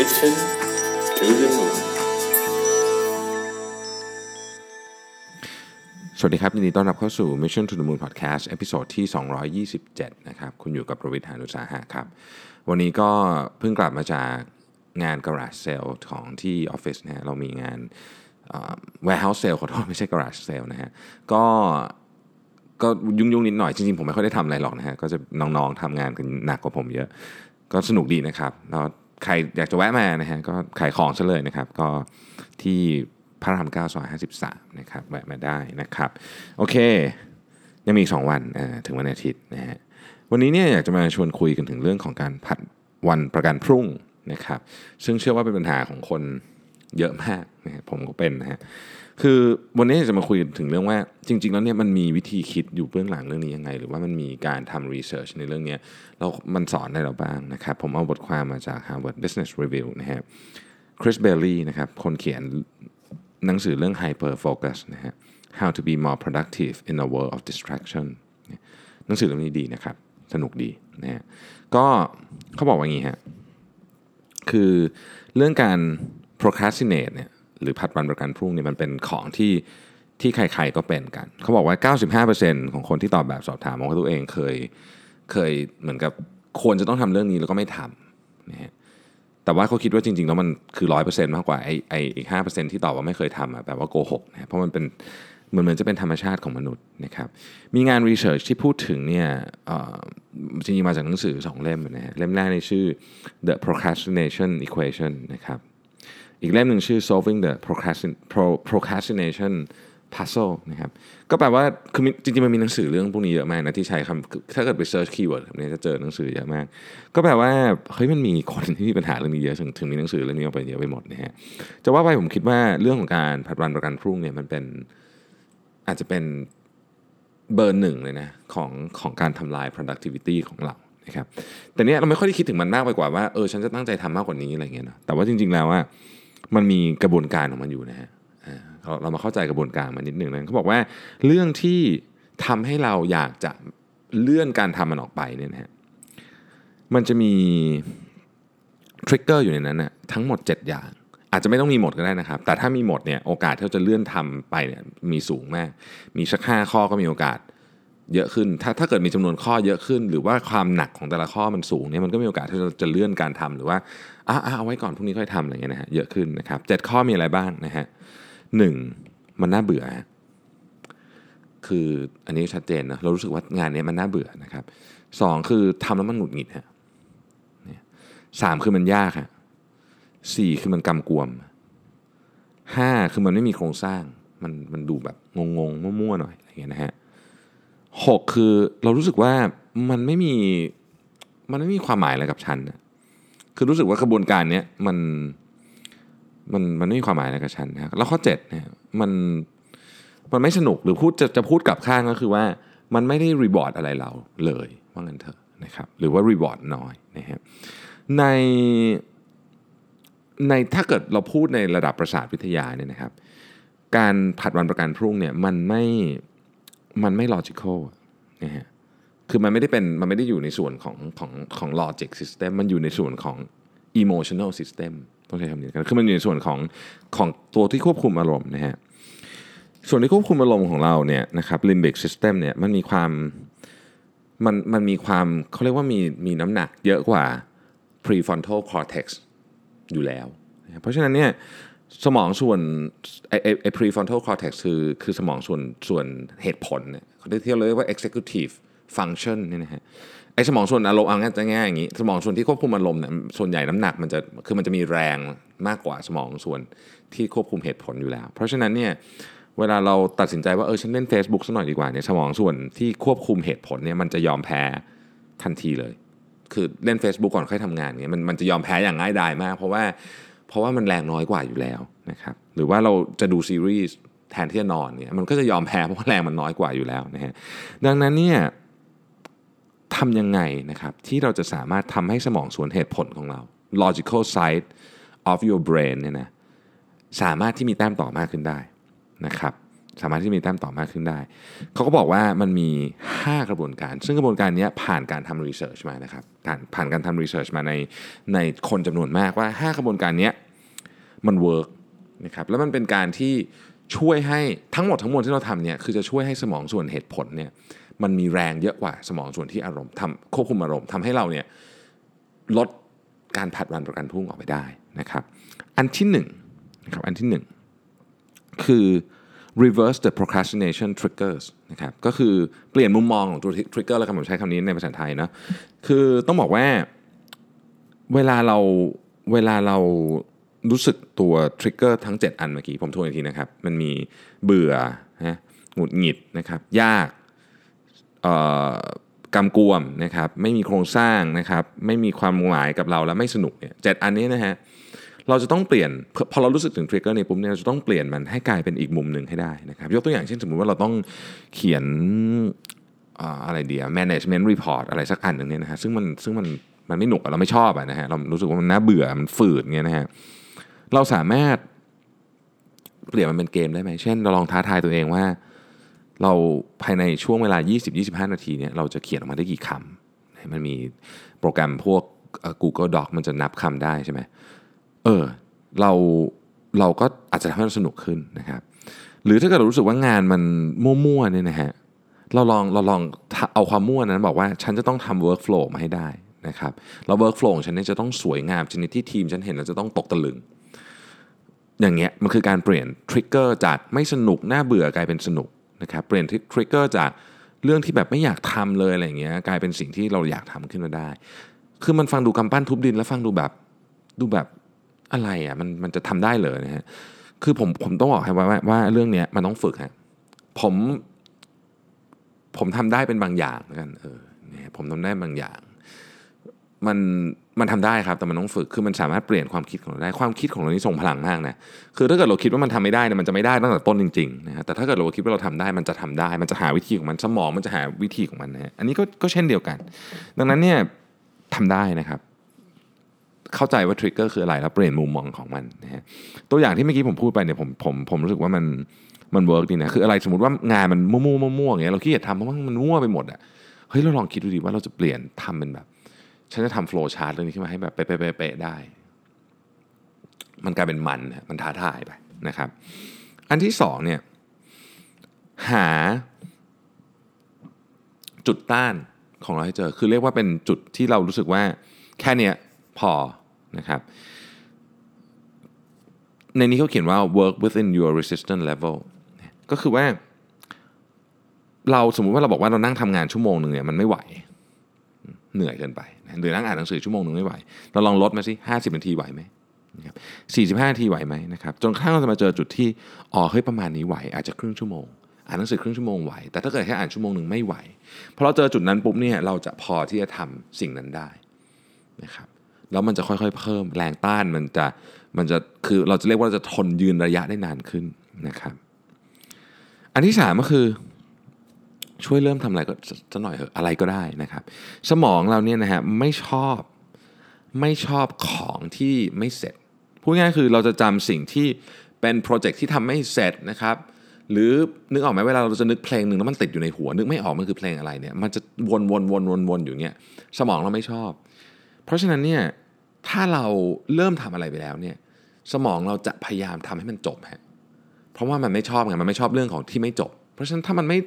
Mission to the Moon สวัสดีครับยินดีต้อนรับเข้าสู่ Mission to the Moon Podcast episode ที่ 227 นะครับคุณอยู่กับรวิศ หาญอุตสาหะครับ วันนี้ก็เพิ่งกลับมาจากงาน Garage Sale ของที่ออฟฟิศนะฮะเรามีงาน Warehouse Sale ขอโทษไม่ใช่ Garage Sale นะฮะก็ก็ยุ่งๆนิดหน่อยจริงๆ ผมไม่ค่อยได้ทำอะไรหรอกนะฮะก็จะน้องๆทำงานกันหนักกว่าผมเยอะ ก็สนุกดีนะครับแล้ว ใครอยากจะแวะมานะฮะก็ขายของซะเลยนะครับ ก็ที่พระรามเก้าซอยห้าสิบสามนะครับแวะมาได้นะครับ โอเค ยังมีอีก2วันถึงวันอาทิตย์นะฮะวันนี้เนี่ยอยากจะมาชวนคุยกันถึงเรื่องของการผัดวันประกันพรุ่งนะครับ ซึ่งเชื่อว่าเป็นปัญหาของคนเยอะมากนะฮะผมก็เป็นนะฮะ คือวันนี้จะมาคุยถึงเรื่องว่า จริง ๆ แล้วเนี่ยมันมีวิธีคิดอยู่เบื้องหลังเรื่องนี้ยังไง หรือว่ามันมีการทำรีเสิร์ชในเรื่องเนี้ยแล้วมันสอนอะไรเราบ้างนะครับ ผมเอาบทความมาจาก Harvard Business Review นะฮะคริสเบลลี่นะครับคนเขียนหนังสือเรื่อง hyper focus นะฮะ how to be more productive in a world of distraction หนังสือเล่มนี้ดีนะครับ สนุกดีนะฮะก็เขาบอกว่าอย่างนี้ฮะคือเรื่องการ procrastinate เนี่ย หรือผัดวันประกันพรุ่งเนี่ยมันเป็นของที่ที่ใครๆก็เป็นกัน เขาบอกว่า 95%ของคนที่ตอบแบบสอบถามบอกว่าตัวเองเคยเคยเหมือนกับควรจะต้องทำเรื่องนี้แล้วก็ไม่ทำนะฮะแต่ว่าเขาคิดว่าจริงๆแล้วมันคือร้อยเปอร์เซ็นต์มากกว่าไอ้ไอ้อีกห้าเปอร์เซ็นที่ตอบว่าไม่เคยทำอะแปลว่าโกหกนะเพราะมันเป็นเหมือนเหมือนจะเป็นธรรมชาติของมนุษย์นะครับมีงานรีเสิร์ชที่พูดถึงเนี่ยอ่อจริงๆมาจากหนังสือ2เล่มนะฮะเล่มแรกในชื่อ The Procrastination Equation นะครับ อีกเล่มหนึ่งชื่อ Solving the procrastination Puzzle นะครับก็แปลว่าคือจริงๆมันมีหนังสือเรื่องพวกนี้เยอะมากนะที่ใช้คำถ้าเกิดไป search keyword แบบนี้จะเจอหนังสือเยอะมาก ก็แปลว่าเฮ้ยมันมีคนที่มีปัญหาเรื่องนี้เยอะถึงถึงมีหนังสือเรื่องนี้ออกไปเยอะไปหมดนะฮะจะว่าไปผมคิดว่าเรื่องของการผัดวันประกันพรุ่งเนี่ยมันเป็นอาจจะเป็นเบอร์หนึ่งเลยนะของของการทำลาย productivity ของเรานะครับแต่เนี้ยเราไม่ค่อยได้คิดถึงมันมากไปกว่าว่าเออฉันจะตั้งใจทำมากกว่านี้อะไรเงี้ยนะแต่ว่าจริง ๆแล้วว่า มันมีกระบวนการของมันอยู่นะฮะเราเรามาเข้าใจกระบวนการมันนิดหนึ่งนะเขาบอกว่าเรื่องที่ทำให้เราอยากจะเลื่อนการทำมันออกไปเนี่ยนะฮะมันจะมีทริกเกอร์อยู่ในนั้นนะทั้งหมด 7 อย่าง อาจจะไม่ต้องมีหมดก็ได้นะครับ แต่ถ้ามีหมดเนี่ยโอกาสที่เราจะเลื่อนทำไปเนี่ยมีสูงมาก มีสักห้าข้อก็มีโอกาส เยอะขึ้น ถ้าถ้าเกิดมีจำนวนข้อเยอะขึ้น หรือว่าความหนักของแต่ละข้อมันสูงเนี่ยมันก็มีโอกาสที่เราจะเลื่อนการทำหรือว่าอะอะเอาไว้ก่อนพรุ่งนี้ค่อยทำอะไรเงี้ยนะฮะเยอะขึ้นนะครับเจ็ดข้อมีอะไรบ้างนะฮะหนึ่งมันน่าเบื่อ คืออันนี้ชัดเจนนะเรารู้สึกว่างานเนี้ยมันน่าเบื่อนะครับสองคือทำแล้วมันหงุดหงิดฮะสามคือมันยากฮะสี่คือมันกำกวมห้าคือมันไม่มีโครงสร้าง มันมันดูแบบงงๆมั่วๆหน่อยอะไรเงี้ยนะฮะ หกคือเรารู้สึกว่ามันไม่มีมันไม่มีความหมายอะไรกับฉันนะคือรู้สึกว่ากระบวนการเนี้ยมันมันมันไม่มีความหมายอะไรกับฉันนะแล้วข้อเจ็ดเนี่ยมันมันไม่สนุกหรือพูดจะจะพูดกลับข้างก็คือว่ามันไม่ได้รีบอร์ดอะไรเราเลยว่างั้นเถอะนะครับหรือว่ารีบอร์ดน้อยนะครับในในถ้าเกิดเราพูดในระดับประสาทวิทยาเนี่ยนะครับ การผัดวันประกันพรุ่งเนี่ยมันไม่ มันไม่ logical นะฮะคือมันไม่ได้เป็นมันไม่ได้อยู่ในส่วนของของของ logic system มันอยู่ในส่วนของ emotional system ต้องใช้คำนี้กันคือมันอยู่ในส่วนของของตัวที่ควบคุมอารมณ์นะฮะส่วนที่ควบคุมอารมณ์ของเราเนี่ยนะครับ limbic system เนี่ยมันมีความมันมันมีความเขาเรียกว่ามีมีน้ำหนักเยอะกว่า prefrontal cortex อยู่แล้ว เพราะฉะนั้นเนี่ย สมองส่วนไอไอไอ prefrontal cortex คือคือสมองส่วนส่วนเหตุผลเนี่ยเขาเรียกว่า executive function นี่นะฮะไอสมองส่วนอารมณ์เอาง่ายจะง่ายอย่างนี้ สมองส่วนที่ควบคุมอารมณ์เนี่ยส่วนใหญ่น้ำหนักมันจะคือมันจะมีแรงมากกว่าสมองส่วนที่ควบคุมเหตุผลอยู่แล้ว เพราะฉะนั้นเนี่ยเวลาเราตัดสินใจว่าเออฉันเล่น Facebook สักหน่อยดีกว่าเนี่ยสมองส่วนที่ควบคุมเหตุผลเนี่ยมันจะยอมแพ้ทันทีเลย คือเล่น Facebook ก่อนค่อยทำงานเนี่ยมันมันจะยอมแพ้อย่างง่ายดายมาก เพราะว่า เพราะว่ามันแรงน้อยกว่าอยู่แล้วนะครับหรือว่าเราจะดูซีรีส์แทนที่จะนอนเนี่ยมันก็จะยอมแพ้เพราะว่าแรงมันน้อยกว่าอยู่แล้วนะฮะดังนั้นเนี่ยทำยังไงนะครับที่เราจะสามารถทำให้สมองส่วนเหตุผลของเรา logical side of your brain เนี่ยนะสามารถที่มีแต้มต่อมากขึ้นได้นะครับ สามารถที่มีแต้มต่อมากขึ้นได้ เขาก็บอกว่ามันมี 5 กระบวนการ ซึ่งกระบวนการนี้ผ่านการทำรีเสิร์ชมานะครับการผ่านการทำรีเสิร์ชมาในในคนจำนวนมากว่า 5 กระบวนการนี้มัน work นะครับแล้วมันเป็นการที่ช่วยให้ทั้งหมดทั้งมวลที่เราทำเนี่ยคือจะช่วยให้สมองส่วนเหตุผลเนี่ยมันมีแรงเยอะกว่าสมองส่วนที่อารมณ์ทำควบคุมอารมณ์ทำให้เราเนี่ยลดการผัดวันประกันพรุ่งออกไปได้นะครับ อันที่หนึ่งนะครับอันที่หนึ่งคือ reverse the procrastination triggers นะครับก็คือเปลี่ยนมุมมองของตัว trigger แล้วกันผมใช้คำนี้ในภาษาไทยนะคือต้องบอกว่าเวลาเราเวลาเรารู้สึกตัวทริกเกอร์ทั้ง 7 อันเมื่อกี้ ผมทวนอีกทีนะครับ มันมีเบื่อนะหงุดหงิดนะครับ ยากกำกวมนะครับ ไม่มีโครงสร้างนะครับ ไม่มีความหมายกับเราและไม่สนุกเนี่ยเจ็ดอันนี้นะฮะ เราจะต้องเปลี่ยนพอเรารู้สึกถึงทริกเกอร์ในปุ๊บเนี่ยเราจะต้องเปลี่ยนมันให้กลายเป็นอีกมุมหนึ่งให้ได้นะครับยกตัวอย่างเช่นสมมุติว่าเราต้องเขียนอะไรเดีย management report อะไรสักอันหนึ่งเนี่ยนะฮะซึ่งมันซึ่งมันมันไม่หนุกเราไม่ชอบอะนะฮะเรารู้สึกว่ามันน่าเบื่อมันฝืดเงี้ยนะฮะเราสามารถเปลี่ยนมันเป็นเกมได้ไหมเช่น เราลองท้าทายตัวเองว่า เราภายในช่วงเวลา 20-25 นาทีเนี่ยเราจะเขียนออกมาได้กี่คำมันมีโปรแกรมพวก Google Doc มันจะนับคำได้ใช่ไหม เออเราเราก็อาจจะทำให้เราสนุกขึ้นนะครับ หรือถ้าเกิดเรารู้สึกว่างานมันมั่วๆเนี่ยนะฮะเราลองเราลองเอาความมั่วนั้นบอกว่าฉันจะต้องทำ workflow มาให้ได้นะครับแล้ว workflow ของฉันเนี่ยจะต้องสวยงามชนิดที่ทีมฉันเห็นแล้วจะต้องตกตะลึง อย่างเงี้ยมันคือการเปลี่ยนทริกเกอร์จากไม่สนุกน่าเบื่อกลายเป็นสนุกนะครับเปลี่ยนทริกเกอร์จากเรื่องที่แบบไม่อยากทำเลยอะไรเงี้ยกลายเป็นสิ่งที่เราอยากทำขึ้นมาได้ คือมันฟังดูกำปั้นทุบดินแล้วฟังดูแบบดูแบบ อะไรอะมันมันจะทำได้เลยนะฮะคือผมผมต้องบอกให้ว่าว่าเรื่องเนี้ยมันต้องฝึกฮะผม ผมทำได้เป็นบางอย่างกันเออเนี่ยผมทำได้บางอย่าง มันมันทำได้ครับแต่มันต้องฝึกคือมันสามารถเปลี่ยนความคิดของเราได้ความคิดของเรานี่ส่งพลังมากนะคือถ้าเกิดเราคิดว่ามันทำไม่ได้เนี่ยมันจะไม่ได้ตั้งแต่ต้นจริงๆนะฮะแต่ถ้าเกิดเราคิดว่าเราทำได้มันจะทำได้ มันจะหาวิธีของมันสมองมันจะหาวิธีของมันนะฮะอันนี้ก็ก็เช่นเดียวกัน ดังนั้นเนี่ยทำได้นะครับ เข้าใจว่า trigger คืออะไรแล้วเปลี่ยนมุมมองของมันนะฮะตัวอย่างที่เมื่อกี้ผมพูดไปเนี่ยผมผมผมรู้สึกว่ามันมัน work ดีนะคืออะไรสมมติว่างานมันมั่วๆมั่วๆอย่างเงี้ยเราขี้เกียจทำเพราะว่ามันมั่วไปหมดอะเฮ้ยเราลองคิดดูดิว่าเราจะเปลี่ยนทำเป็นแบบฉันจะทำ flowchart เรื่องนี้ขึ้นมาให้แบบเป๊ะๆได้ มันกลายเป็นมันมันท้าทายไปนะครับ อันที่สองเนี่ยหาจุดต้านของเราให้เจอ คือเรียกว่าเป็นจุดที่เรารู้สึกว่าแค่เนี้ยพอ นะครับในนี้เขาเขียนว่า work within your resistance level ก็คือว่า เราสมมุติว่าเราบอกว่าเรานั่งทำงานชั่วโมงหนึ่งเนี่ยมันไม่ไหว เหนื่อยเกินไปหรือนั่งอ่านหนังสือชั่วโมงหนึ่งไม่ไหว เราลองลดมาสิห้าสิบนาทีไหวไหมนะครับสี่สิบห้านาทีไหวไหมนะครับจนกระทั่งเราจะมาเจอจุดที่อ๋อเฮ้ยประมาณนี้ไหว อาจจะครึ่งชั่วโมง อ่านหนังสือครึ่งชั่วโมงไหว แต่ถ้าเกิดแค่อ่านชั่วโมงหนึ่งไม่ไหวพอเราเจอจุดนั้นปุ๊บเนี่ยเราจะพอที่จะทำสิ่งนั้นได้นะครับ แล้วมันจะค่อยๆ เพิ่มแรงต้านมันจะมันจะคือเราจะเรียกว่าจะทนยืนระยะได้นานขึ้นนะครับ อันที่สามก็คือช่วยเริ่มทำอะไรก็จะหน่อยเอะอะไรก็ได้นะครับ สมองเราเนี่ยนะฮะไม่ชอบไม่ชอบของที่ไม่เสร็จพูดง่ายคือเราจะจำสิ่งที่เป็นโปรเจกต์ที่ทำไม่เสร็จนะครับหรือนึกออกไหมเวลาเราจะนึกเพลงหนึ่งแล้วมันติดอยู่ในหัว นึกไม่ออกมันคือเพลงอะไรเนี่ยมันจะวนวนวนวนวนอยู่เงี้ยสมองเราไม่ชอบ เพราะฉะนั้นเนี่ยถ้าเราเริ่มทำอะไรไปแล้วเนี่ยสมองเราจะพยายามทำให้มันจบฮะเพราะว่ามันไม่ชอบไงมันไม่ชอบเรื่องของที่ไม่จบ เพราะฉะนั้นถ้ามันไม่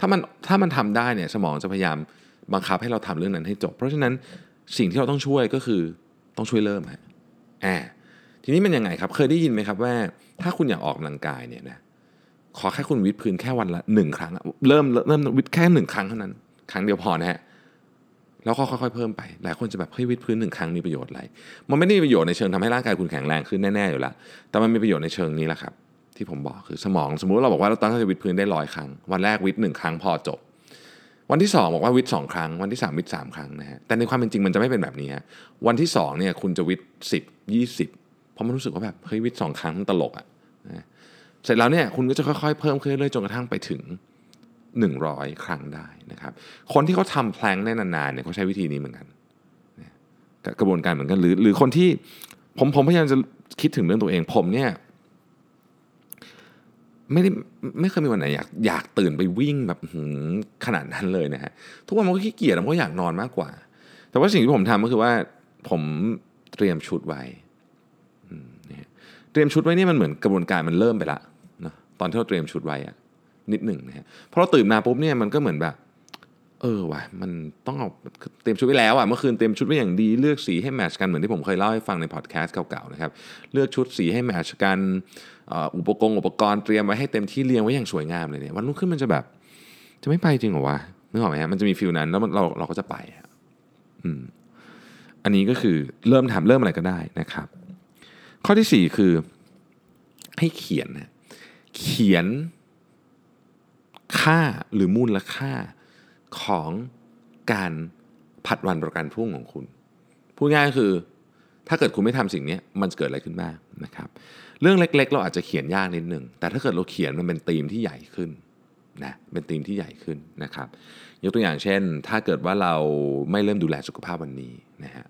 ถ้ามันถ้ามันทำได้เนี่ยสมองจะพยายามบังคับให้เราทำเรื่องนั้นให้จบ เพราะฉะนั้นสิ่งที่เราต้องช่วยก็คือต้องช่วยเริ่มฮะแอบทีนี้มันยังไงครับเคยได้ยินไหมครับว่า ถ้าคุณอยากออกกำลังกายเนี่ยนะขอแค่คุณวิดพื้นแค่วันละหนึ่งครั้ง เริ่มเริ่มวิดแค่หนึ่งครั้งเท่านั้น ครั้งเดียวพอนะฮะ แล้วก็ค่อยๆเพิ่มไป หลายคนจะแบบเฮ้ยวิดพื้นหนึ่งครั้งมีประโยชน์อะไร มันไม่ได้มีประโยชน์ในเชิงทำให้ร่างกายคุณแข็งแรงขึ้นแน่ๆอยู่แล้ว แต่มันมีประโยชน์ในเชิงนี้แหละครับ ที่ผมบอกคือสมองสมมุติเราบอกว่าเราตั้งใจวิดพื้นได้ร้อยครั้ง วันแรกวิดหนึ่งครั้งพอจบ วันที่ 2 บอกว่าวิดสองครั้ง วันที่ 3 วิดสามครั้งนะฮะ แต่ในความเป็นจริงมันจะไม่เป็นแบบนี้ฮะ วันที่2เนี่ยคุณจะวิดสิบยี่สิบเพราะมันรู้สึกว่าแบบเฮ้ยวิดสองครั้งตลกอะนะเสร็จแล้วเนี่ยคุณก็จะค่อยๆเพิ่มขึ้นเรื่อยๆจนกระทั่งไปถึง 100 ครั้งได้นะครับ คนที่เขาทำแพลงได้นานๆเนี่ยเขาใช้วิธีนี้เหมือนกัน กระบวนการเหมือนกันหรือหรือคนที่ผมผมพยายามจะคิดถึงเรื่องตัวเองผมเนี่ยไม่ได้ไม่เคยมีวันไหนอยากอยากตื่นไปวิ่งแบบขนาดนั้นเลยนะฮะทุกวันมันก็ขี้เกียจมันก็อยากนอนมากกว่า แต่ว่าสิ่งที่ผมทำก็คือว่าผมเตรียมชุดไว้เตรียมชุดไว้นี่มันเหมือนกระบวนการมันเริ่มไปละนะตอนที่เราเตรียมชุดไว้อะ นิดหนึ่งนะฮะพอเราตื่นมาปุ๊บเนี่ยมันก็เหมือนแบบ เออว่ะมันต้องเอาเตรียมชุดไว้แล้วอะเมื่อคืนเตรียมชุดไว้อย่างดีเลือกสีให้แมชกันเหมือนที่ผมเคยเล่าให้ฟังในพอดแคสต์เก่าๆนะครับเลือกชุดสีให้แมชกันอุปกรณ์อุปกรณ์เตรียมไว้ให้เต็มที่เรียงไว้อย่างสวยงามเลยเนี่ยวันรุ่งขึ้นมันจะแบบ จะไม่ไปจริงเหรอวะนึกออกไหมฮะมันจะมีฟิลนั้นแล้วเราเราก็จะไปอืมอันนี้ก็คือเริ่มทำเริ่มอะไรก็ได้นะครับ ข้อที่สี่คือให้เขียนนะเขียน ค่าหรือมูลค่าของการผัดวันประกันพรุ่งของคุณ พูดง่ายคือ ถ้าเกิดคุณไม่ทำสิ่งนี้มันจะเกิดอะไรขึ้นบ้างนะครับ เรื่องเล็กๆ เราอาจจะเขียนยากนิดนึง แต่ถ้าเกิดเราเขียนมันเป็นธีมที่ใหญ่ขึ้นนะเป็นธีมที่ใหญ่ขึ้นนะครับ ยกตัวอย่างเช่น ถ้าเกิดว่าเราไม่เริ่มดูแลสุขภาพวันนี้นะฮะ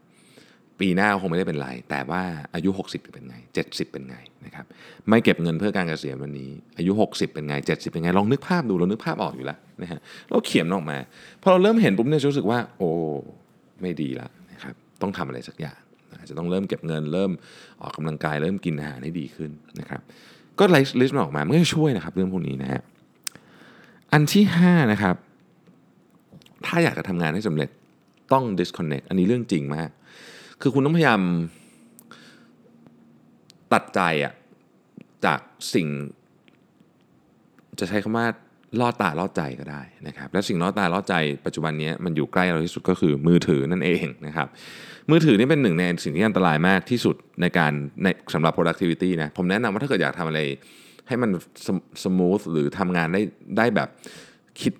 ปีหน้าคงไม่ได้เป็นไร แต่ว่าอายุ 60 เป็นไง 70 เป็นไงนะครับไม่เก็บเงินเพื่อการเกษียณวันนี้ อายุ 60 เป็นไง 70 เป็นไง ลองนึกภาพดูเรานึกภาพออกอยู่แล้วนะฮะเราเขียนออกมาพอเราเริ่มเห็นปุ๊บเนี่ยรู้สึกว่า โอ้ไม่ดีละนะครับต้องทำอะไรสักอย่างอาจจะต้องเริ่มเก็บเงินเริ่มออกกำลังกายเริ่มกินอาหารให้ดีขึ้นนะครับก็ไล่ list มันออกมามันก็จะช่วยนะครับเรื่องพวกนี้นะฮะอันที่ 5 นะครับ ถ้าอยากจะทำงานให้สำเร็จต้อง disconnect อันนี้เรื่องจริงมาก คือคุณต้องพยายามตัดใจอะจากสิ่ง จะใช้คำว่าล่อตาล่อใจก็ได้นะครับ และสิ่งล่อตาล่อใจปัจจุบันนี้มันอยู่ใกล้เราที่สุดก็คือมือถือนั่นเองนะครับ มือถือนี่เป็นหนึ่งในสิ่งที่อันตรายมากที่สุดในการในสำหรับ productivity นะผมแนะนำว่าถ้าเกิดอยากทำอะไร ให้มันสมูทหรือทำงานได้ได้แบบคิด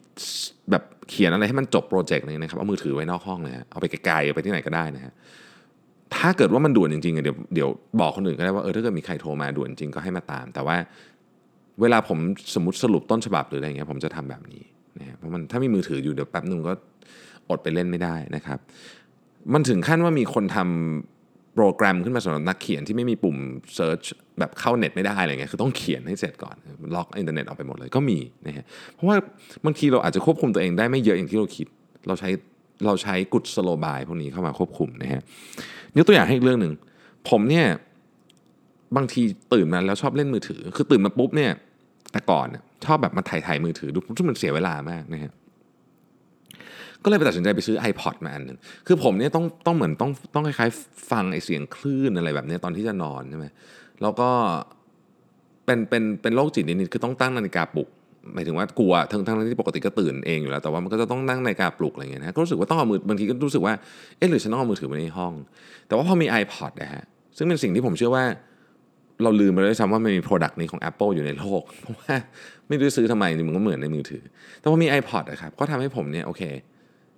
แบบเขียนอะไรให้มันจบโปรเจกต์นึงนะครับเอามือถือไว้นอกห้องเลยฮะเอาไปไกลๆเอาไปที่ไหนก็ได้นะฮะ ถ้าเกิดว่ามันด่วนจริงๆเดี๋ยวเดี๋ยวบอกคนอื่นก็ได้ว่าเออถ้าเกิดมีใครโทรมาด่วนจริงก็ให้มาตาม แต่ว่าเวลาผมสมมติสรุปต้นฉบับหรืออะไรเงี้ยผมจะทำแบบนี้นะฮะเพราะมันถ้ามีมือถืออยู่เดี๋ยวแป๊บนึงก็อดไปเล่นไม่ได้นะครับ มันถึงขั้นว่ามีคนทำโปรแกรมขึ้นมาสำหรับนักเขียนที่ไม่มีปุ่ม search แบบเข้าเน็ตไม่ได้อะไรเงี้ยคือต้องเขียนให้เสร็จก่อนล็อกอินเทอร์เน็ตออกไปหมดเลยก็มีนะฮะเพราะว่าบางทีเราอาจจะควบคุมตัวเองได้ไม่เยอะอย่างที่เราคิด เราใช้ เราใช้กุศโลบายพวกนี้เข้ามาควบคุมนะฮะยกตัวอย่างให้อีกเรื่องหนึ่งผมเนี่ยบางทีตื่นมาแล้วชอบเล่นมือถือ คือตื่นมาปุ๊บเนี่ยแต่ก่อนเนี่ยชอบแบบมาถ่ายถ่ายมือถือดูซึ่งมันเสียเวลามากนะฮะก็เลยไปตัดสินใจไปซื้อ iPod มาอันหนึ่งคือผมเนี่ยต้องต้องเหมือนต้องต้องคล้ายๆ ฟังไอเสียงคลื่นอะไรแบบนี้ตอนที่จะนอนใช่ไหมแล้วก็เป็นเป็นเป็นโรคจิตนิดๆคือต้องตั้งนาฬิกาปลุก หมายถึงว่ากลัวทั้งทั้งที่ปกติก็ตื่นเองอยู่แล้วแต่ว่ามันก็จะต้องตั้งนาฬิกาปลุกอะไรเงี้ยนะก็รู้สึกว่าต้องเอามือบางทีก็รู้สึกว่าเอ๊ะหรือฉันต้องเอามือถือไว้ในห้อง แต่ว่าพอมี iPod นะฮะซึ่งเป็นสิ่งที่ผมเชื่อว่า เราลืมไปเลยซ้ำว่ามันมี product นี้ของ Apple อยู่ในโลกเพราะว่าไม่รู้จะซื้อทำไมมันก็เหมือนในมือถือ แต่พอมี iPod นะครับก็ทำให้ผมเนี่ยโอเค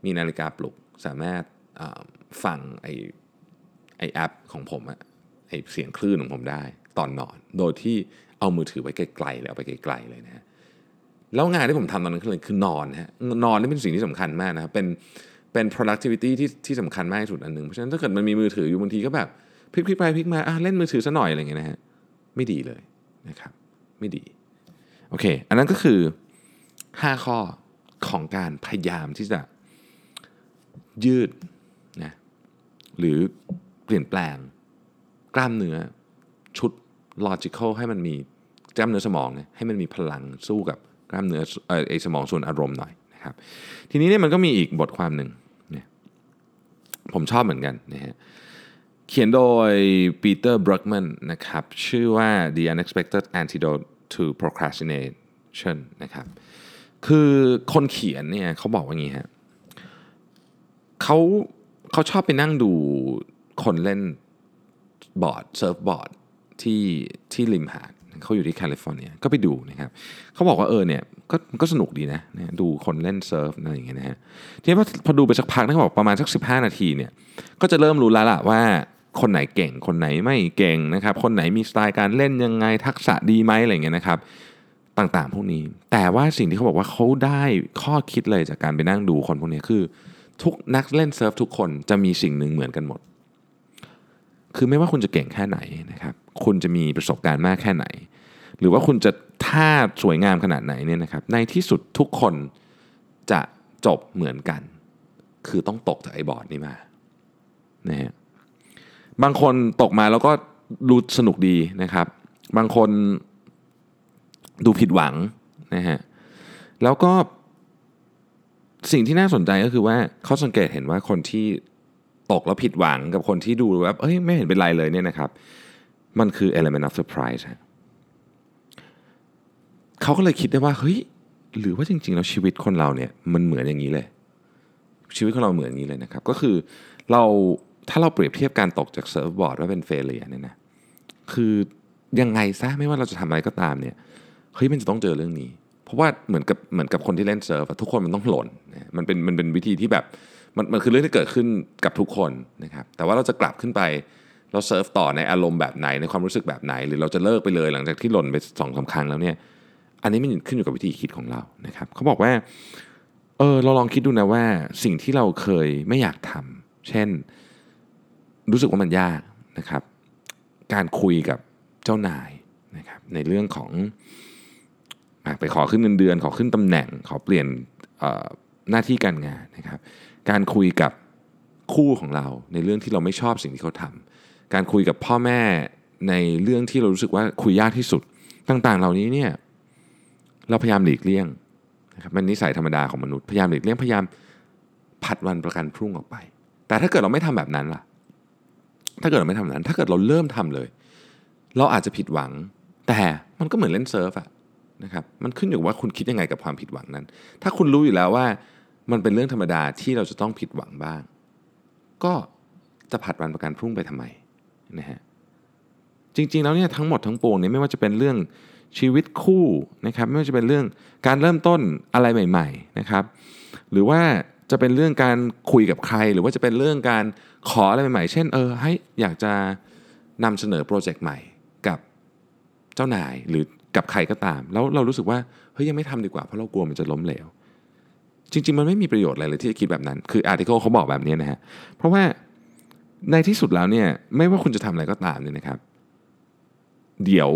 มีนาฬิกาปลุกสามารถฟังไอไอแอปของผมอะไอเสียงคลื่นของผมได้ตอนนอน โดยที่เอามือถือไว้ไกลๆเลยเอาไปไกลๆเลยนะฮะ แล้วงานที่ผมทำตอนนั้นคือคือนอนฮะนอนนี่เป็นสิ่งที่สำคัญมากนะครับเป็นเป็น productivity ที่ที่สำคัญมากที่สุดอันหนึ่งเพราะฉะนั้นถ้าเกิดมันมีมือถืออยู่บางทีก็แบบพลิกๆไปพลิกมาอะเล่นมือถือซะหน่อยอะไรอย่างเงี้ยนะฮะไม่ดีเลยนะครับไม่ดีโอเค อันนั้นก็คือ 5 ข้อของการพยายามที่จะยืดนะหรือเปลี่ยนแปลงกล้ามเนื้อชุด logical ให้มันมีกล้ามเนื้อสมองนี่ยให้มันมีพลังสู้กับ กล้ามเนื้อเออไอสมองส่วนอารมณ์หน่อยนะครับทีนี้เนี่ยมันก็มีอีกบทความหนึ่งเนี่ยผมชอบเหมือนกันนะฮะเขียนโดยปีเตอร์บรักแมนนะครับชื่อว่า The Unexpected Antidote to Procrastination นะครับคือคนเขียนเนี่ยเขาบอกว่างี้ฮะเขาเขาชอบไปนั่งดูคนเล่น board surfboard ที่ที่ริมหาด เขาอยู่ที่แคลิฟอร์เนียก็ไปดูนะครับเขาบอกว่าเออเนี่ยก็ก็สนุกดีนะดูคนเล่น surf อะไรอย่างเงี้ยนะฮะทีนี้พอพอดูไปสักพักนะเขาบอกประมาณสัก 15 นาทีเนี่ยก็จะเริ่มรู้แล้วล่ะว่าคนไหนเก่ง คนไหนไม่เก่งนะครับ คนไหนมีสไตล์การเล่นยังไงทักษะดีไหมอะไรเงี้ยนะครับ ต่างๆ พวกนี้ แต่ว่าสิ่งที่เขาบอกว่าเขาได้ข้อคิดเลยจากการไปนั่งดูคนพวกนี้คือ ทุกนักเล่นเซิร์ฟทุกคนจะมีสิ่งหนึ่งเหมือนกันหมด คือไม่ว่าคุณจะเก่งแค่ไหนนะครับ คุณจะมีประสบการณ์มากแค่ไหน หรือว่าคุณจะท่าสวยงามขนาดไหนเนี่ยนะครับในที่สุดทุกคนจะจบเหมือนกัน คือต้องตกจากไอ้บอร์ดนี้มานะฮะบางคนตกมาแล้วก็ดูสนุกดีนะครับ บางคนดูผิดหวังนะฮะแล้วก็สิ่งที่น่าสนใจก็คือว่าเขาสังเกตเห็นว่าคนที่ตกแล้วผิดหวังกับคนที่ดูแบบเอ้ยไม่เห็นเป็นไรเลยเนี่ยนะครับ มันคือ element of surprise ฮะ เขาก็เลยคิดได้ว่าเฮ้ยหรือว่าจริงๆแล้วชีวิตคนเราเนี่ยมันเหมือนอย่างนี้เลย ชีวิตของเราเหมือนอย่างนี้เลยนะครับ ก็คือเราถ้าเราเปรียบเทียบการตกจาก surfboard ว่าเป็น failure เนี่ยนะคือยังไงซะไม่ว่าเราจะทำอะไรก็ตามเนี่ยเฮ้ยมันจะต้องเจอเรื่องนี้ เพราะว่าเหมือนกับเหมือนกับคนที่เล่น surf ทุกคนมันต้องหล่นนะมันเป็นมันเป็นวิธีที่แบบมันมันคือเรื่องที่เกิดขึ้นกับทุกคนนะครับแต่ว่าเราจะกลับขึ้นไปเรา surf ต่อในอารมณ์แบบไหนในความรู้สึกแบบไหน หรือเราจะเลิกไปเลยหลังจากที่หล่นไปสองสามครั้งแล้วเนี่ย อันนี้มันขึ้นอยู่กับวิธีคิดของเรานะครับเขาบอกว่าเออเราลองคิดดูนะว่าสิ่งที่เราเคยไม่อยากทำเช่น รู้สึกว่ามันยากนะครับ การคุยกับเจ้านายนะครับในเรื่องของอะไปขอขึ้นเงินเดือน ขอขึ้นตำแหน่ง ขอเปลี่ยนหน้าที่การงานนะครับ การคุยกับคู่ของเราในเรื่องที่เราไม่ชอบสิ่งที่เขาทำการคุยกับพ่อแม่ในเรื่องที่เรารู้สึกว่าคุยยากที่สุดต่างๆ เหล่านี้เนี่ย เราพยายามหลีกเลี่ยงนะครับมันนิสัยธรรมดาของมนุษย์พยายามหลีกเลี่ยงพยายามผัดวันประกันพรุ่งออกไป แต่ถ้าเกิดเราไม่ทำแบบนั้นล่ะ ถ้าเกิดเราไม่ทำแบบนั้น ถ้าเกิดเราเริ่มทำเลย เราอาจจะผิดหวัง แต่มันก็เหมือนเล่นเซิร์ฟอะนะครับมันขึ้นอยู่ว่าคุณคิดยังไงกับความผิดหวังนั้น ถ้าคุณรู้อยู่แล้วว่ามันเป็นเรื่องธรรมดาที่เราจะต้องผิดหวังบ้าง ก็จะผัดวันประกันพรุ่งไปทำไมนะฮะจริงๆแล้วเนี่ยทั้งหมดทั้งปวงเนี่ยไม่ว่าจะเป็นเรื่อง ชีวิตคู่นะครับไม่ว่าจะเป็นเรื่องการเริ่มต้นอะไรใหม่ๆนะครับหรือว่าจะเป็นเรื่องการคุยกับใคร หรือว่าจะเป็นเรื่องการขออะไรใหม่ๆ เช่นเออให้อยากจะนำเสนอโปรเจกต์ใหม่กับเจ้านายหรือกับใครก็ตาม แล้วเรารู้สึกว่าเฮ้ยยังไม่ทำดีกว่าเพราะเรากลัวมันจะล้มเหลวจริง ๆ มันไม่มีประโยชน์อะไรเลยที่จะคิดแบบนั้น คืออาร์ติเคิลเขาบอกแบบนี้นะฮะเพราะว่าในที่สุดแล้วเนี่ยไม่ว่าคุณจะทำอะไรก็ตามเนี่ยนะครับ เดี๋ยว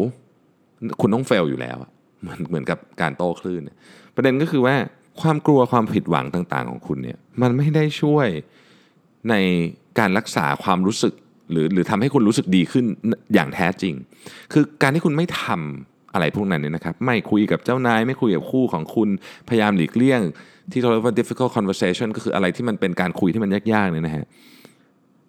คุณต้องเฟลอยู่แล้วเหมือนเหมือนกับการโต้คลื่น ประเด็นก็คือว่าความกลัวความผิดหวังต่างๆ ของคุณเนี่ยมันไม่ได้ช่วยในการรักษาความรู้สึกหรือหรือทำให้คุณรู้สึกดีขึ้นอย่างแท้จริง คือการที่คุณไม่ทำอะไรพวกนั้นเนี่ยนะครับ ไม่คุยกับเจ้านาย ไม่คุยกับคู่ของคุณพยายามหลีกเลี่ยง ที่เราเรียกว่า difficult conversation ก็คืออะไรที่มันเป็นการคุยที่มันยากๆเนี่ยนะฮะ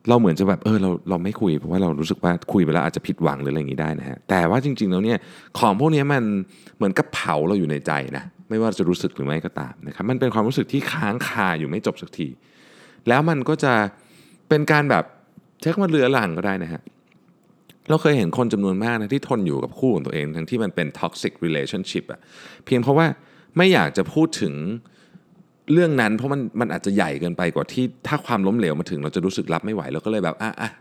เราเหมือนจะแบบเออเราเราไม่คุยเพราะว่าเรารู้สึกว่าคุยไปแล้วอาจจะผิดหวังหรืออะไรอย่างนี้ได้นะฮะแต่ว่าจริงๆแล้วเนี่ยของพวกนี้มันเหมือนกับเผาเราอยู่ในใจนะไม่ว่าจะรู้สึกหรือไม่ก็ตามนะครับมันเป็นความรู้สึกที่ค้างคาอยู่ไม่จบสักที แล้วมันก็จะเป็นการแบบใช้คำว่าเรือหลังก็ได้นะฮะเราเคยเห็นคนจำนวนมากนะที่ทนอยู่กับคู่ของตัวเอง ทั้งที่มันเป็น toxic relationship อะเพียงเพราะว่าไม่อยากจะพูดถึง เรื่องนั้นเพราะมันมันอาจจะใหญ่เกินไปกว่าที่ถ้าความล้มเหลวมาถึงเราจะรู้สึกรับไม่ไหวเราก็เลยแบบอะอะ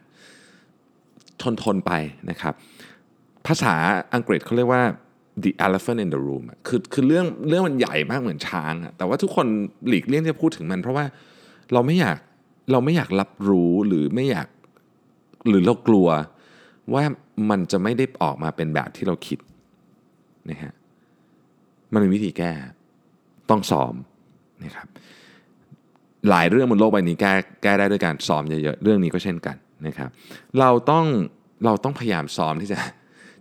ทนทนไปนะครับ ภาษาอังกฤษเขาเรียกว่า the elephant in the room คือคือเรื่องเรื่องมันใหญ่มากเหมือนช้างอะแต่ว่าทุกคนหลีกเลี่ยงที่จะพูดถึงมัน เพราะว่าเราไม่อยากเราไม่อยากรับรู้หรือไม่อยากหรือเรากลัวว่ามันจะไม่ได้ออกมาเป็นแบบที่เราคิดนะฮะมันมีวิธีแก้ ต้องซ้อม นะครับหลายเรื่องบนโลกใบนี้แก้แก้ได้ด้วยการซ้อมเยอะๆเรื่องนี้ก็เช่นกันนะครับ เราต้องเราต้องพยายามซ้อมที่จะ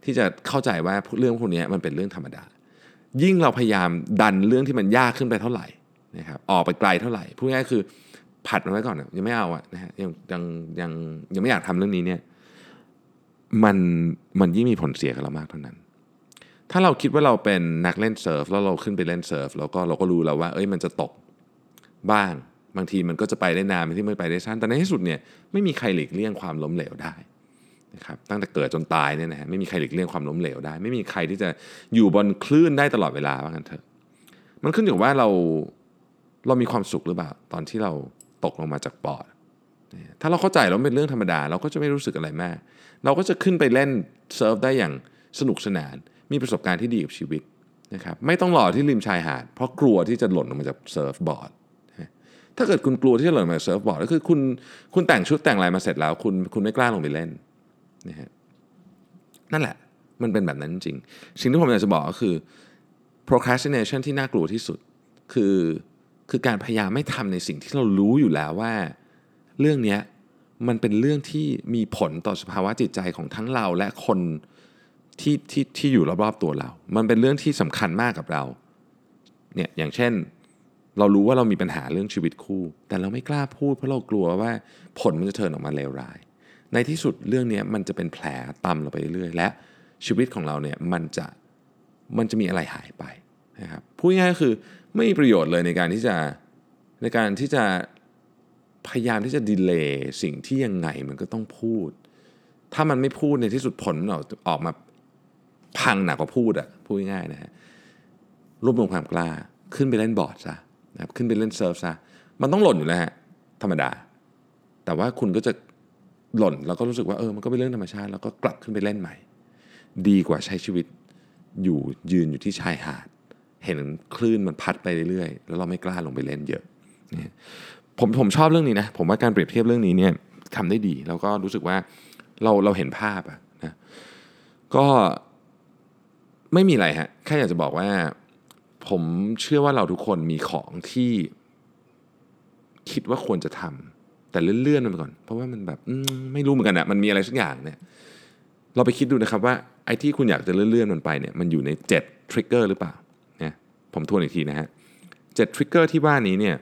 ที่จะเข้าใจว่าเรื่องพวกนี้มันเป็นเรื่องธรรมดา ยิ่งเราพยายามดันเรื่องที่มันยากขึ้นไปเท่าไหร่นะครับออกไปไกลเท่าไหร่พูดง่ายคือผัดมันไว้ก่อนยังไม่เอาอะนะฮะยังยังยังยังไม่อยากทำเรื่องนี้เนี่ยมันมันยิ่งมีผลเสียกับเรามากเท่านั้น ถ้าเราคิดว่าเราเป็นนักเล่นเซิร์ฟแล้วเราขึ้นไปเล่นเซิร์ฟแล้วก็เราก็รู้แล้วว่า เอ้ยมันจะตกบ้าง บางทีมันก็จะไปได้นานบางทีมันไปได้สั้นแต่ในที่สุดเนี่ยไม่มีใครหลีกเลี่ยงความล้มเหลวได้นะครับตั้งแต่เกิดจนตายเนี่ยนะฮะไม่มีใครหลีกเลี่ยงความล้มเหลวได้ ไม่มีใครที่จะอยู่บนคลื่นได้ตลอดเวลาว่างั้นเถอะมันขึ้นอยู่กับว่าเราเรามีความสุขหรือเปล่าตอนที่เราตกลงมาจากปอดถ้าเราเข้าใจแล้วเป็นเรื่องธรรมดา เราก็จะไม่รู้สึกอะไรมาก เราก็จะขึ้นไปเล่น surf ได้อย่างสนุกสนาน มีประสบการณ์ที่ดีกับชีวิตนะครับไม่ต้องรอที่ริมชายหาด เพราะกลัวที่จะหล่นลงมาจาก surfboard ถ้าเกิดคุณกลัวที่จะหล่นมาจาก surfboard ก็คือคุณคุณแต่งชุดแต่งอะไรมาเสร็จแล้ว คุณคุณไม่กล้าลงไปเล่นนะฮะนั่นแหละมันเป็นแบบนั้นจริง สิ่งที่ผมอยากจะบอกก็คือ procrastination ที่น่ากลัวที่สุด คือคือการพยายามไม่ทำในสิ่งที่เรารู้อยู่แล้วว่า เรื่องนี้มันเป็นเรื่องที่มีผลต่อสภาวะจิตใจของทั้งเราและคน ที่ที่ที่อยู่รอบๆตัวเรา มันเป็นเรื่องที่สำคัญมากกับเราเนี่ยอย่างเช่นเรารู้ว่าเรามีปัญหาเรื่องชีวิตคู่ แต่เราไม่กล้าพูดเพราะเรากลัวว่าผลมันจะเทินออกมาเลวร้าย ในที่สุดเรื่องนี้มันจะเป็นแผลตำเราไปเรื่อยๆและชีวิตของเราเนี่ยมันจะมันจะมีอะไรหายไปนะครับพูดง่ายๆก็คือไม่มีประโยชน์เลยในการที่จะในการที่จะพยายามที่จะ delay สิ่งที่ยังไงมันก็ต้องพูด ถ้ามันไม่พูดในที่สุดผลมันออกออกมา พังหนักกว่าพูดอะพูดง่ายๆนะฮะรวบรวมความกล้าขึ้นไปเล่นบอร์ดซะนะครับขึ้นไปเล่น surf ซะมันต้องหล่นอยู่แล้วฮะธรรมดา แต่ว่าคุณก็จะหล่นแล้วก็รู้สึกว่าเออมันก็เป็นเรื่องธรรมชาติ แล้วก็กลับขึ้นไปเล่นใหม่ ดีกว่าใช้ชีวิตอยู่ยืนอยู่ที่ชายหาด เห็นคลื่นมันพัดไปเรื่อยๆ แล้วเราไม่กล้าลงไปเล่นเยอะเนี่ยผมผมชอบเรื่องนี้นะผมว่าการเปรียบเทียบเรื่องนี้เนี่ยทำได้ดี แล้วก็รู้สึกว่าเราเราเห็นภาพอะนะก็ ไม่มีอะไรฮะแค่อยากจะบอกว่า ผมเชื่อว่าเราทุกคนมีของที่คิดว่าควรจะทำแต่เลื่อนๆมันไปก่อน เพราะว่ามันแบบไม่รู้เหมือนกันอะมันมีอะไรสักอย่างเนี่ยเราไปคิดดูนะครับว่าไอ้ที่คุณอยากจะเลื่อนๆมันไปเนี่ยมันอยู่ใน7ทริกเกอร์หรือเปล่าเนี่ยผมทวนอีกทีนะฮะเจ็ดทริกเกอร์ที่ว่านี้เนี่ย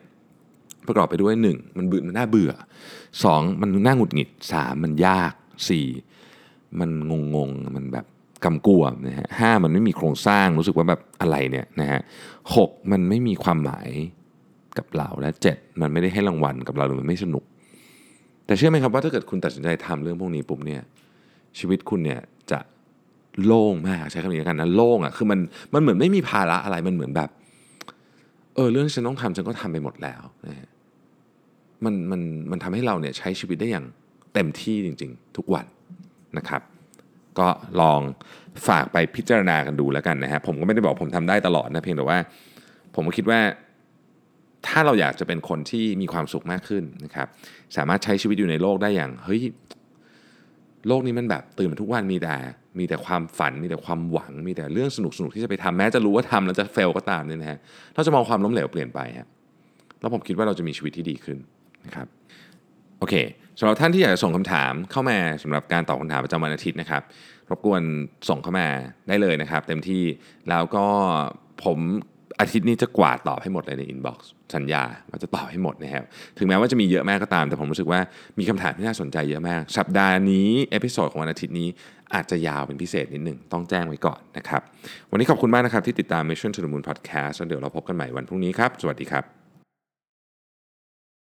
ประกอบไปด้วย 1 มันบื่มันน่าเบื่อ 2 มันน่าหงุดหงิด 3 มันยาก 4 มันงงงๆมันแบบ กำกวมนะฮะห้ามันไม่มีโครงสร้างรู้สึกว่าแบบอะไรเนี่ยนะฮะหกมันไม่มีความหมายกับเราและเจ็ดมันไม่ได้ให้รางวัลกับเราหรือมันไม่สนุก แต่เชื่อไหมครับว่าถ้าเกิดคุณตัดสินใจทำเรื่องพวกนี้ปุ๊บเนี่ยชีวิตคุณเนี่ยจะโล่งมากใช้คำนี้กันนะโล่งอะคือมันมันเหมือนไม่มีภาระอะไรมันเหมือนแบบเออเรื่องที่ฉันต้องทำฉันก็ทำไปหมดแล้วนะฮะมันมันมันทำให้เราเนี่ยใช้ชีวิตได้อย่างเต็มที่จริง ๆ ทุกวันนะครับ ก็ลองฝากไปพิจารณากันดูแล้วกันนะฮะผมก็ไม่ได้บอกผมทำได้ตลอดนะเพียงแต่ว่า ผมก็คิดว่า ถ้าเราอยากจะเป็นคนที่มีความสุขมากขึ้นนะครับ สามารถใช้ชีวิตอยู่ในโลกได้อย่างเฮ้ยโลกนี้มันแบบตื่นมาทุกวันมีแต่มีแต่ความฝันมีแต่ความหวัง มีแต่เรื่องสนุกสนุกที่จะไปทำแม้จะรู้ว่าทำแล้วจะเฟลก็ตามเนี่ยนะฮะเราจะมองความล้มเหลวเปลี่ยนไปฮะแล้วผมคิดว่าเราจะมีชีวิตที่ดีขึ้นนะครับโอเค สำหรับท่านที่อยากจะส่งคำถามเข้ามาสำหรับการตอบคำถามประจำวันอาทิตย์นะครับ รบกวนส่งเข้ามาได้เลยนะครับ เต็มที่แล้วก็ผมอาทิตย์นี้จะกวาดตอบให้หมดเลยใน inbox สัญญาว่าจะตอบให้หมดนะครับถึงแม้ว่าจะมีเยอะมากก็ตาม แต่ผมรู้สึกว่ามีคำถามที่น่าสนใจเยอะมาก สัปดาห์นี้ episode ของวันอาทิตย์นี้อาจจะยาวเป็นพิเศษนิดหนึ่งต้องแจ้งไว้ก่อนนะครับ วันนี้ขอบคุณมากนะครับที่ติดตาม Mission to the Moon Podcast แล้วเดี๋ยวเราพบกันใหม่วันพรุ่งนี้ครับ สวัสดีครับ